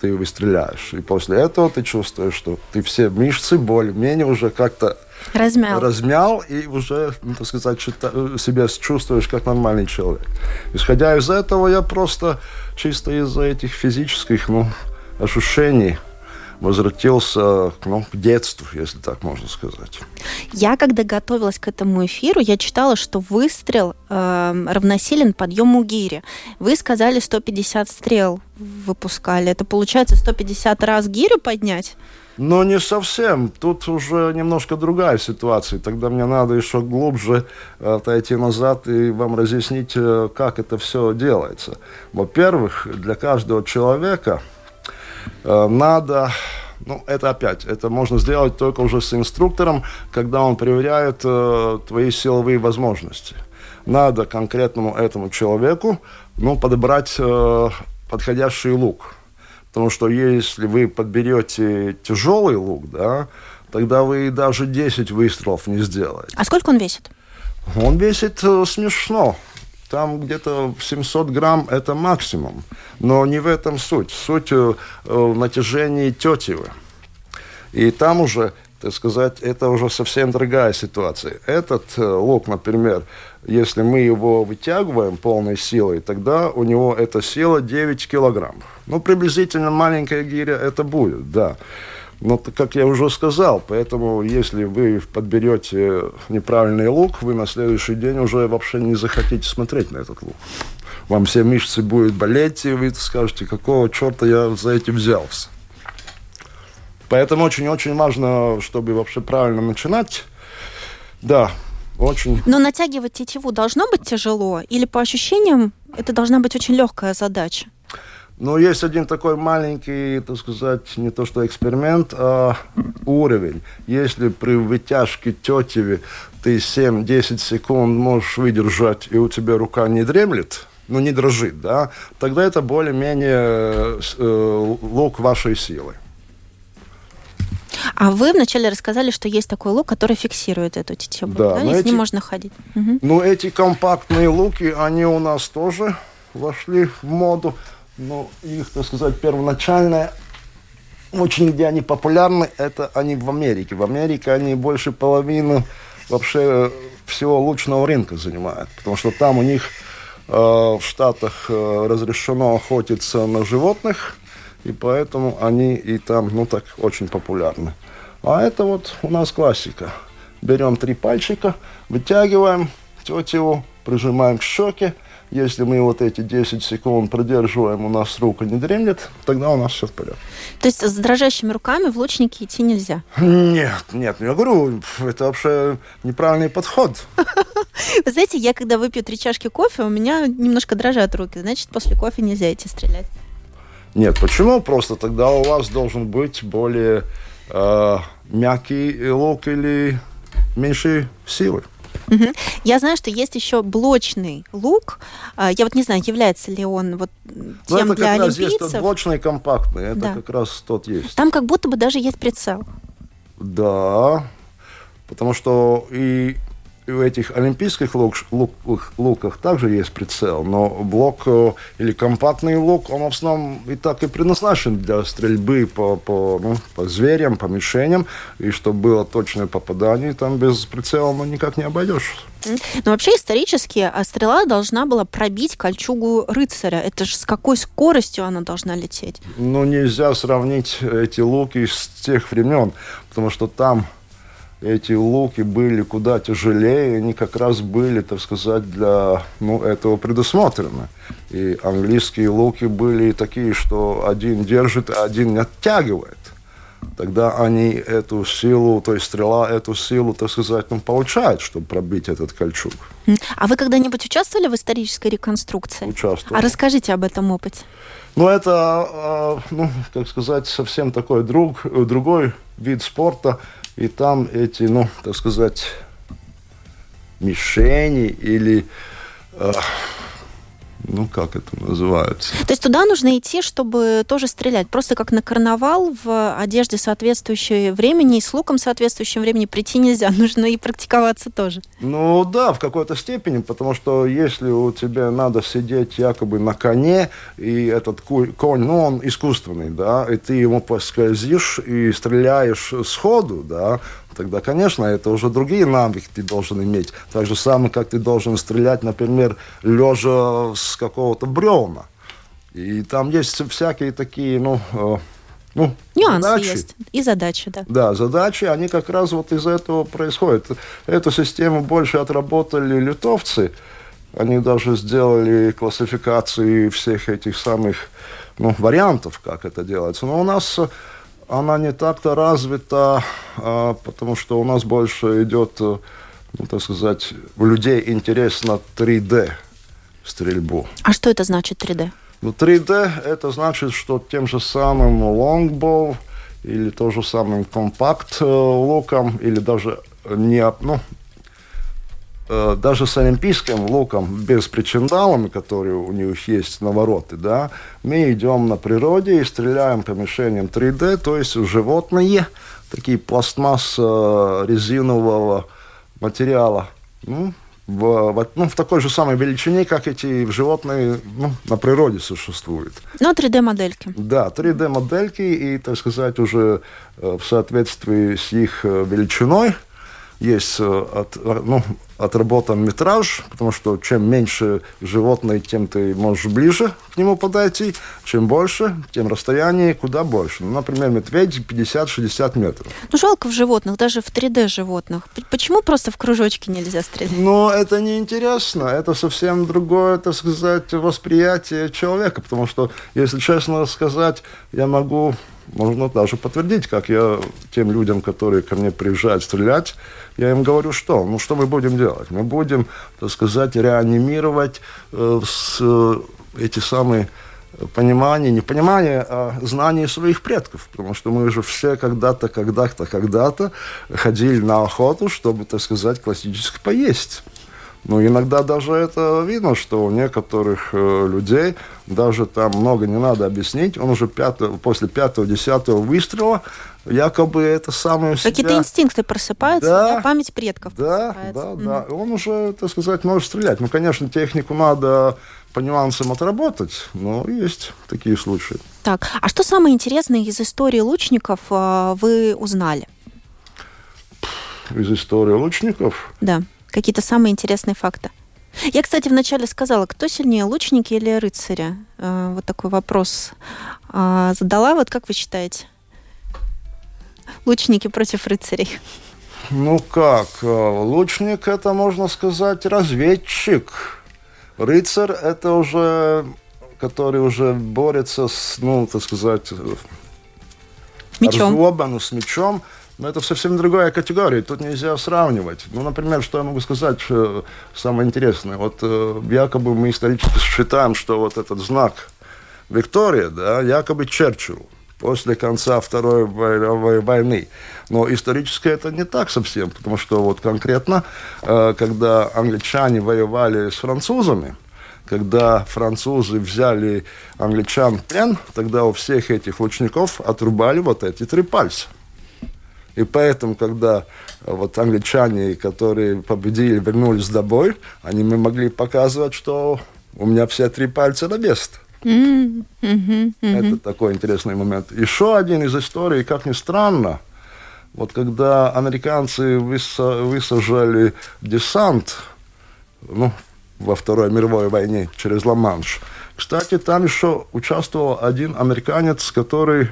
Ты выстреляешь. И после этого ты чувствуешь, что ты все мышцы более-менее уже как-то размял. размял и уже, ну, так сказать, себя чувствуешь как нормальный человек. Исходя из этого, я просто чисто из-за этих физических ну, ощущений – возвратился ну, к детству, если так можно сказать. Я, когда готовилась к этому эфиру, я читала, что выстрел э, равносилен подъему гири. Вы сказали 150 стрел выпускали. Это получается 150 раз гирю поднять? Но не совсем. Тут уже немножко другая ситуация. Тогда мне надо еще глубже отойти назад и вам разъяснить, э, как это все делается. Во-первых, для каждого человека Э, надо ну, это опять, это можно сделать только уже с инструктором, когда он проверяет э, твои силовые возможности. надо конкретному этому человеку ну, подобрать э, подходящий лук. Потому что если вы подберете тяжелый лук, да, тогда вы даже 10 выстрелов не сделаете. А сколько он весит? Он весит э, смешно. Там где-то 700 грамм это максимум. Но не в этом суть. Суть э, в натяжении тетивы. И там уже, так сказать, это уже совсем другая ситуация. Этот э, лук, например, если мы его вытягиваем полной силой, тогда у него эта сила 9 килограммов. Ну, приблизительно маленькая гиря это будет, да. Но, как я уже сказал, поэтому если вы подберете неправильный лук, вы на следующий день уже вообще не захотите смотреть на этот лук. Вам все мышцы будут болеть, и вы скажете, какого черта я за этим взялся. Поэтому очень-очень важно, чтобы вообще правильно начинать. Да, очень. Но натягивать тетиву должно быть тяжело? Или по ощущениям это должна быть очень легкая задача? Ну, есть один такой маленький, так сказать, не то что эксперимент, а уровень. Если при вытяжке тетиве ты 7-10 секунд можешь выдержать, и у тебя рука не дремлет, ну, не дрожит, да, тогда это более-менее э, лук вашей силы. А вы вначале рассказали, что есть такой лук, который фиксирует эту тетиву, да, да? и эти... с ним можно ходить. Угу. Ну, эти компактные луки, они у нас тоже вошли в моду ну, их, так сказать, первоначальная очень где они популярны, это они в Америке. В Америке они больше половины вообще всего лучного рынка занимают, потому что там у них э, в Штатах э, разрешено охотиться на животных, и поэтому они и там, ну так, очень популярны. А это вот у нас классика. Берем три пальчика, вытягиваем тетиву, прижимаем к щеке, если мы вот эти 10 секунд продерживаем, у нас рука не дремлет, тогда у нас все в порядке. То есть с дрожащими руками в лучники идти нельзя? Нет, нет, я говорю, это вообще неправильный подход. Вы знаете, я когда выпью три чашки кофе, у меня немножко дрожат руки. Значит, после кофе нельзя идти стрелять. Нет, почему? Просто тогда у вас должен быть более э, мягкий лук или меньше силы. Угу. Я знаю, что есть еще блочный лук. А, я вот не знаю, является ли он вот ну, тем это для как олимпийцев. Раз есть блочный компактный, это да. как раз тот есть. Там как будто бы даже есть прицел. Да, потому что и в этих олимпийских лук, лук, луках также есть прицел, но блок э, или компактный лук, он в основном и так и предназначен для стрельбы по, по, ну, по зверям, по мишеням, и чтобы было точное попадание, там без прицела ну, никак не обойдешь. Но вообще исторически а стрела должна была пробить кольчугу рыцаря. Это же с какой скоростью она должна лететь? Ну, нельзя сравнить эти луки с тех времен, потому что там эти луки были куда тяжелее, они как раз были, так сказать, для ну, этого предусмотрены. И английские луки были такие, что один держит, а один оттягивает. Тогда они эту силу, то есть стрела эту силу, так сказать, ну, получает, чтобы пробить этот кольчуг. А вы когда-нибудь участвовали в исторической реконструкции? Участвовал. А расскажите об этом опыте. Ну, это, а, ну, как сказать, совсем такой друг, другой вид спорта – и там эти, ну, так сказать, мишени или э, ну, как это называется. То есть туда нужно идти, чтобы тоже стрелять. Просто как на карнавал в одежде соответствующей времени и с луком соответствующем времени прийти нельзя. Нужно и практиковаться тоже. Ну да, в какой-то степени, потому что если у тебя надо сидеть якобы на коне, и этот конь, ну, он искусственный, да, и ты ему поскользишь и стреляешь сходу, да, тогда, конечно, это уже другие навыки ты должен иметь. Так же самое, как ты должен стрелять, например, лежа с какого-то бревна. И там есть всякие такие, ну, э, ну, Нюансы задачи. есть. И задачи, да. Да, задачи, они как раз вот из этого происходят. Эту систему больше отработали литовцы. Они даже сделали классификации всех этих самых ну, вариантов, как это делается. Но у нас она не так-то развита, а, потому что у нас больше идет, э, ну, так сказать, у людей интересно 3D стрельбу. А что это значит 3D? Ну, 3D это значит, что тем же самым longbow или то же самым самым компакт-луком, или даже не, ну, э, даже с олимпийским луком без причиндалами, которые у них есть навороты, да, мы идем на природе и стреляем по мишеням 3D, то есть животные, такие пластмасс резинового материала, ну, в, в, ну, в такой же самой величине, как эти животные ну, на природе существуют. Ну, 3D-модельки. Да, 3D-модельки, и, так сказать, уже э, в соответствии с их э, величиной есть э, от, ну, отработан метраж, потому что чем меньше животное, тем ты можешь ближе к нему подойти, чем больше, тем расстояние куда больше. Ну, например, медведь 50-60 метров. Ну, жалко в животных, даже в 3D-животных. Почему просто в кружочке нельзя стрелять? Ну, это неинтересно, это совсем другое, так сказать, восприятие человека, потому что, если честно сказать, я могу можно даже подтвердить, как я тем людям, которые ко мне приезжают стрелять, я им говорю, что? Ну, что мы будем делать? Мы будем, так сказать, реанимировать э, с, э, эти самые понимание, не понимание, а знание своих предков. Потому что мы же все когда-то, когда-то, когда-то ходили на охоту, чтобы, так сказать, классически поесть. Ну, иногда даже это видно, что у некоторых э, людей даже там много не надо объяснить. Он уже пятого, после пятого-десятого выстрела якобы это самое Какие-то инстинкты просыпаются, да, да, память предков Да, да, mm. да. Он уже, так сказать, может стрелять. Ну, конечно, технику надо по нюансам отработать, но есть такие случаи. Так, а что самое интересное из истории лучников э, вы узнали? Из истории лучников? Да. Какие-то самые интересные факты. Я, кстати, вначале сказала, кто сильнее, лучники или рыцари? Э, вот такой вопрос а, задала. Вот как вы считаете? Лучники против рыцарей. Ну как, э, лучник это, можно сказать, разведчик. Рыцарь это уже, который уже борется с, ну, так сказать, мечом. с мечом. Но это совсем другая категория, тут нельзя сравнивать. Ну, например, что я могу сказать, что самое интересное. Вот э, якобы мы исторически считаем, что вот этот знак Виктория, да, якобы Черчилль после конца Второй мировой войны. Но исторически это не так совсем, потому что вот конкретно, э, когда англичане воевали с французами, когда французы взяли англичан в плен, тогда у всех этих лучников отрубали вот эти три пальца. И поэтому, когда э, вот англичане, которые победили, вернулись домой, они мы могли показывать, что у меня все три пальца на место. Mm-hmm. Mm-hmm. Это такой интересный момент. Еще один из историй, как ни странно, вот когда американцы высажали десант ну, во Второй мировой войне через Ла-Манш, кстати, там еще участвовал один американец, который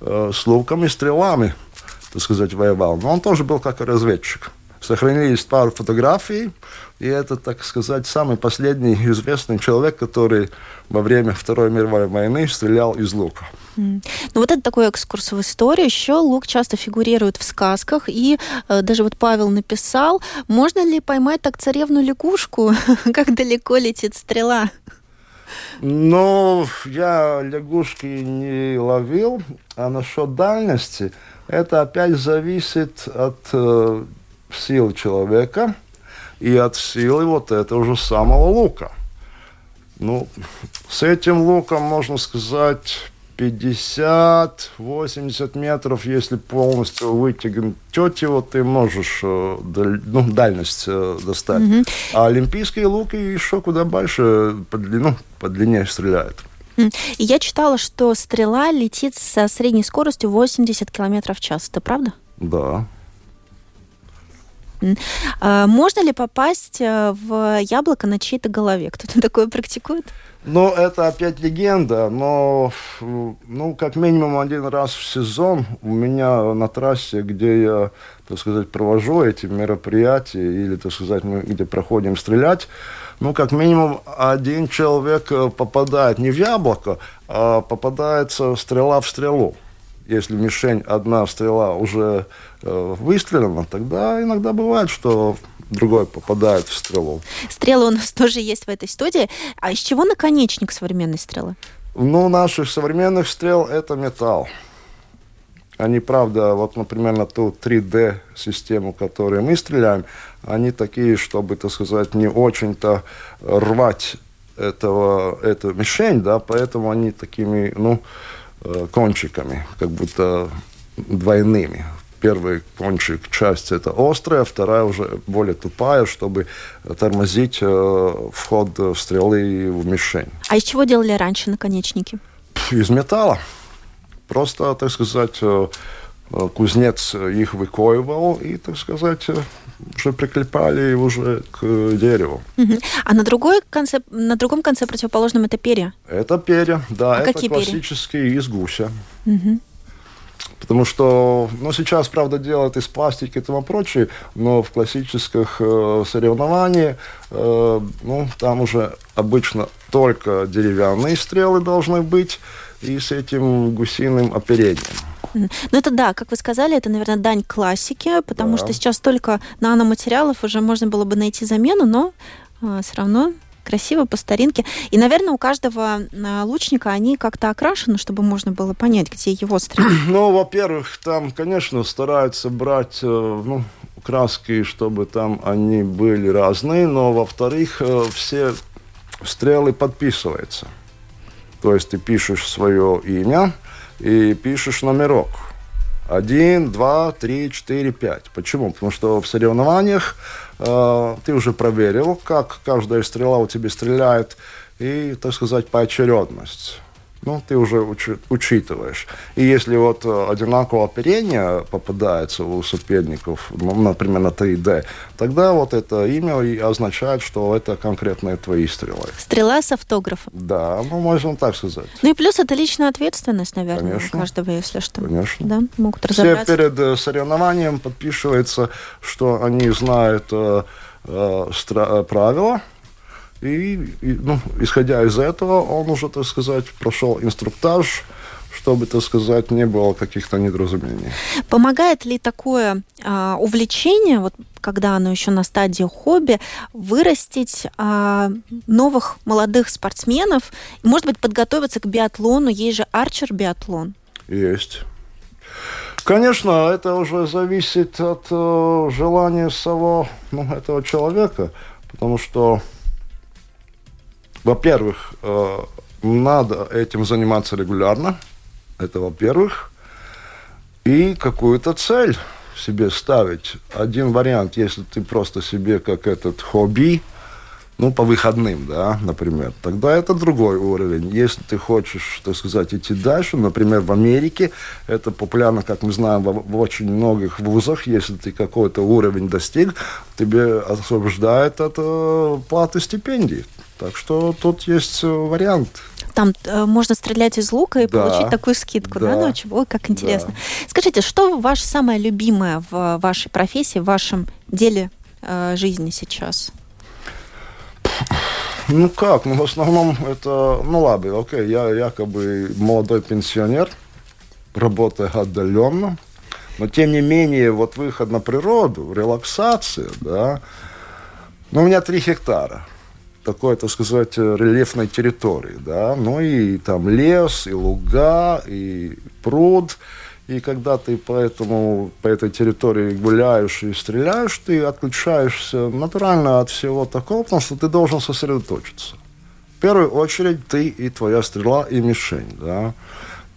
э, с луками и стрелами так сказать, воевал. Но он тоже был как разведчик. Сохранились пару фотографий, и это, так сказать, самый последний известный человек, который во время Второй мировой войны стрелял из лука. Ну вот это такой экскурс в историю. Еще лук часто фигурирует в сказках, и э, даже вот Павел написал, можно ли поймать так царевну лягушку, как далеко летит стрела? Ну, я лягушки не ловил, а насчет дальности – это опять зависит от э, сил человека и от силы вот этого же самого лука. Ну, с этим луком, можно сказать, 50-80 метров, если полностью вытягнуть его, ты можешь э, ну, дальность э, достать. Mm-hmm. А олимпийские луки еще куда больше по, длину, по длине стреляют. И я читала, что стрела летит со средней скоростью 80 км в час. Это правда? Да. А можно ли попасть э, в яблоко на чьей-то голове? Кто-то такое практикует? Ну, это опять легенда, но, ну, как минимум один раз в сезон у меня на трассе, где я, так сказать, провожу эти мероприятия, или, так сказать, мы где проходим стрелять, ну, как минимум, один человек э, попадает не в яблоко, а попадается стрела в стрелу. Если мишень, одна стрела уже э, выстрелена, тогда иногда бывает, что другой попадает в стрелу. Стрелы у нас тоже есть в этой студии. А из чего наконечник современной стрелы? Ну, наших современных стрел это металл. Они, правда, вот, например, на ту 3D-систему, которую мы стреляем, они такие, чтобы, так сказать, не очень-то рвать этого, эту мишень, да, поэтому они такими, ну, э, кончиками, как будто двойными. Первый кончик, часть это острая, вторая уже более тупая, чтобы тормозить э, вход стрелы в мишень. А из чего делали раньше наконечники? Из металла. Просто, так сказать, э, кузнец их выкоивал и, так сказать, уже приклепали уже к дереву. А на, другой конце, на другом конце противоположном это перья? Это перья, да. А это какие классические перья? из гуся. Потому что, ну, сейчас, правда, делают из пластики и тому прочее, но в классических э, соревнованиях, э, ну, там уже обычно только деревянные стрелы должны быть и с этим гусиным оперением. Ну, это да, как вы сказали, это, наверное, дань классике, потому Да. что сейчас столько наноматериалов, уже можно было бы найти замену, но все равно красиво, по старинке. И, наверное, у каждого а, лучника они как-то окрашены, чтобы можно было понять, где его стрелять. Ну, во-первых, там, конечно, стараются брать э, ну, краски, чтобы там они были разные, но, во-вторых, э, все стрелы подписываются. То есть ты пишешь свое имя и пишешь номерок. Один, два, три, четыре, пять. Почему? Потому что в соревнованиях э, ты уже проверил, как каждая стрела у тебя стреляет, и, так сказать, поочередность. Ну, ты уже учи- учитываешь. И если вот э, одинаковое оперение попадается у соперников, ну, например, на 3D, тогда вот это имя и означает, что это конкретные твои стрелы. Стрела с автографом. Да, ну, можно так сказать. Ну и плюс это личная ответственность, наверное, Конечно. у каждого, если что. Конечно. Да, могут Все разобраться. перед э, соревнованием подписывается, что они знают э, э, э, правила, и, и, ну, исходя из этого, он уже, так сказать, прошел инструктаж, чтобы, так сказать, не было каких-то недоразумений. Помогает ли такое а, увлечение, вот когда оно еще на стадии хобби, вырастить а, новых молодых спортсменов, может быть, подготовиться к биатлону? Есть же арчер-биатлон. Есть. Конечно, это уже зависит от э, желания самого ну, этого человека, потому что, во-первых, э, надо этим заниматься регулярно, это во-первых, и какую-то цель себе ставить. Один вариант, если ты просто себе как этот хобби, ну, по выходным, да, например, тогда это другой уровень. Если ты хочешь, так сказать, идти дальше, например, в Америке, это популярно, как мы знаем, в, в очень многих вузах, если ты какой-то уровень достиг, тебе освобождают от э, платы стипендий. Так что тут есть э, вариант. Там э, можно стрелять из лука и Да. получить такую скидку, да, Да. учебу? Ой, как интересно. Да. Скажите, что ваше самое любимое в вашей профессии, в вашем деле э, жизни сейчас? Ну как, ну в основном это, ну ладно, окей, я якобы молодой пенсионер, работаю отдаленно, но тем не менее вот выход на природу, релаксация, да, ну у меня три гектара такой, так сказать, рельефной территории, да, ну и там лес, и луга, и пруд, и когда ты по, этому, по этой территории гуляешь и стреляешь, ты отключаешься натурально от всего такого, потому что ты должен сосредоточиться. В первую очередь ты и твоя стрела, и мишень, да.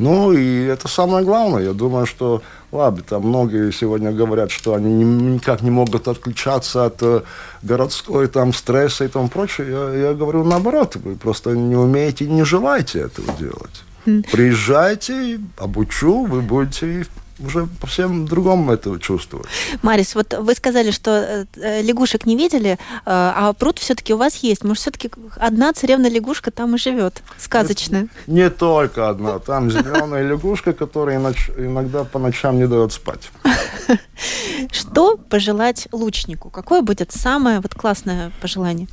Ну, и это самое главное. Я думаю, что, ладно, там многие сегодня говорят, что они ни- никак не могут отключаться от э, городской там стресса и тому прочее. Я, я говорю наоборот, вы просто не умеете и не желаете этого делать. Приезжайте, обучу, вы будете уже по всем другому это чувствовать. Марис, вот вы сказали, что э, э, лягушек не видели, э, а пруд все-таки у вас есть. Может, все-таки одна царевна лягушка там и живет, сказочная. Не только одна. Там зеленая лягушка, которая иногда по ночам не дает спать. Что пожелать лучнику? Какое будет самое вот классное пожелание?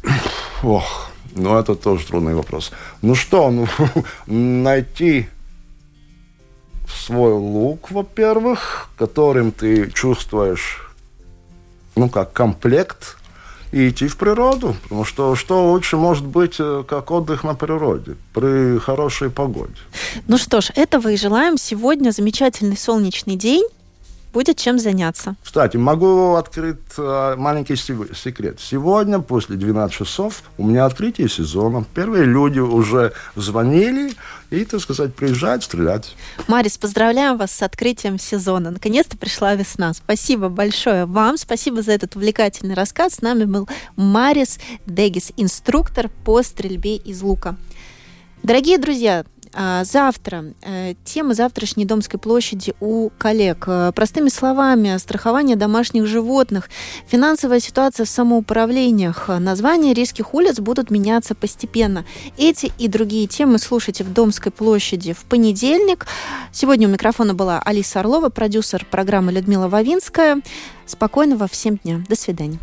Ох, ну это тоже трудный вопрос. Ну что, ну найти свой лук, во-первых, которым ты чувствуешь, ну как комплект, и идти в природу. Потому что что лучше может быть, э, как отдых на природе при хорошей погоде. Ну что ж, этого и желаем. Сегодня замечательный солнечный день будет чем заняться. Кстати, могу открыть э, маленький секрет. Сегодня, после 12 часов, у меня открытие сезона. Первые люди уже звонили и, так сказать, приезжают стрелять. Марис, поздравляем вас с открытием сезона. Наконец-то пришла весна. Спасибо большое вам. Спасибо за этот увлекательный рассказ. С нами был Марис Дегис, инструктор по стрельбе из лука. Дорогие друзья, завтра. Э, тема завтрашней Домской площади у коллег. Э, простыми словами, страхование домашних животных, финансовая ситуация в самоуправлениях, названия рижских улиц будут меняться постепенно. Эти и другие темы слушайте в Домской площади в понедельник. Сегодня у микрофона была Алиса Орлова, продюсер программы Людмила Вавинская. Спокойного всем дня. До свидания.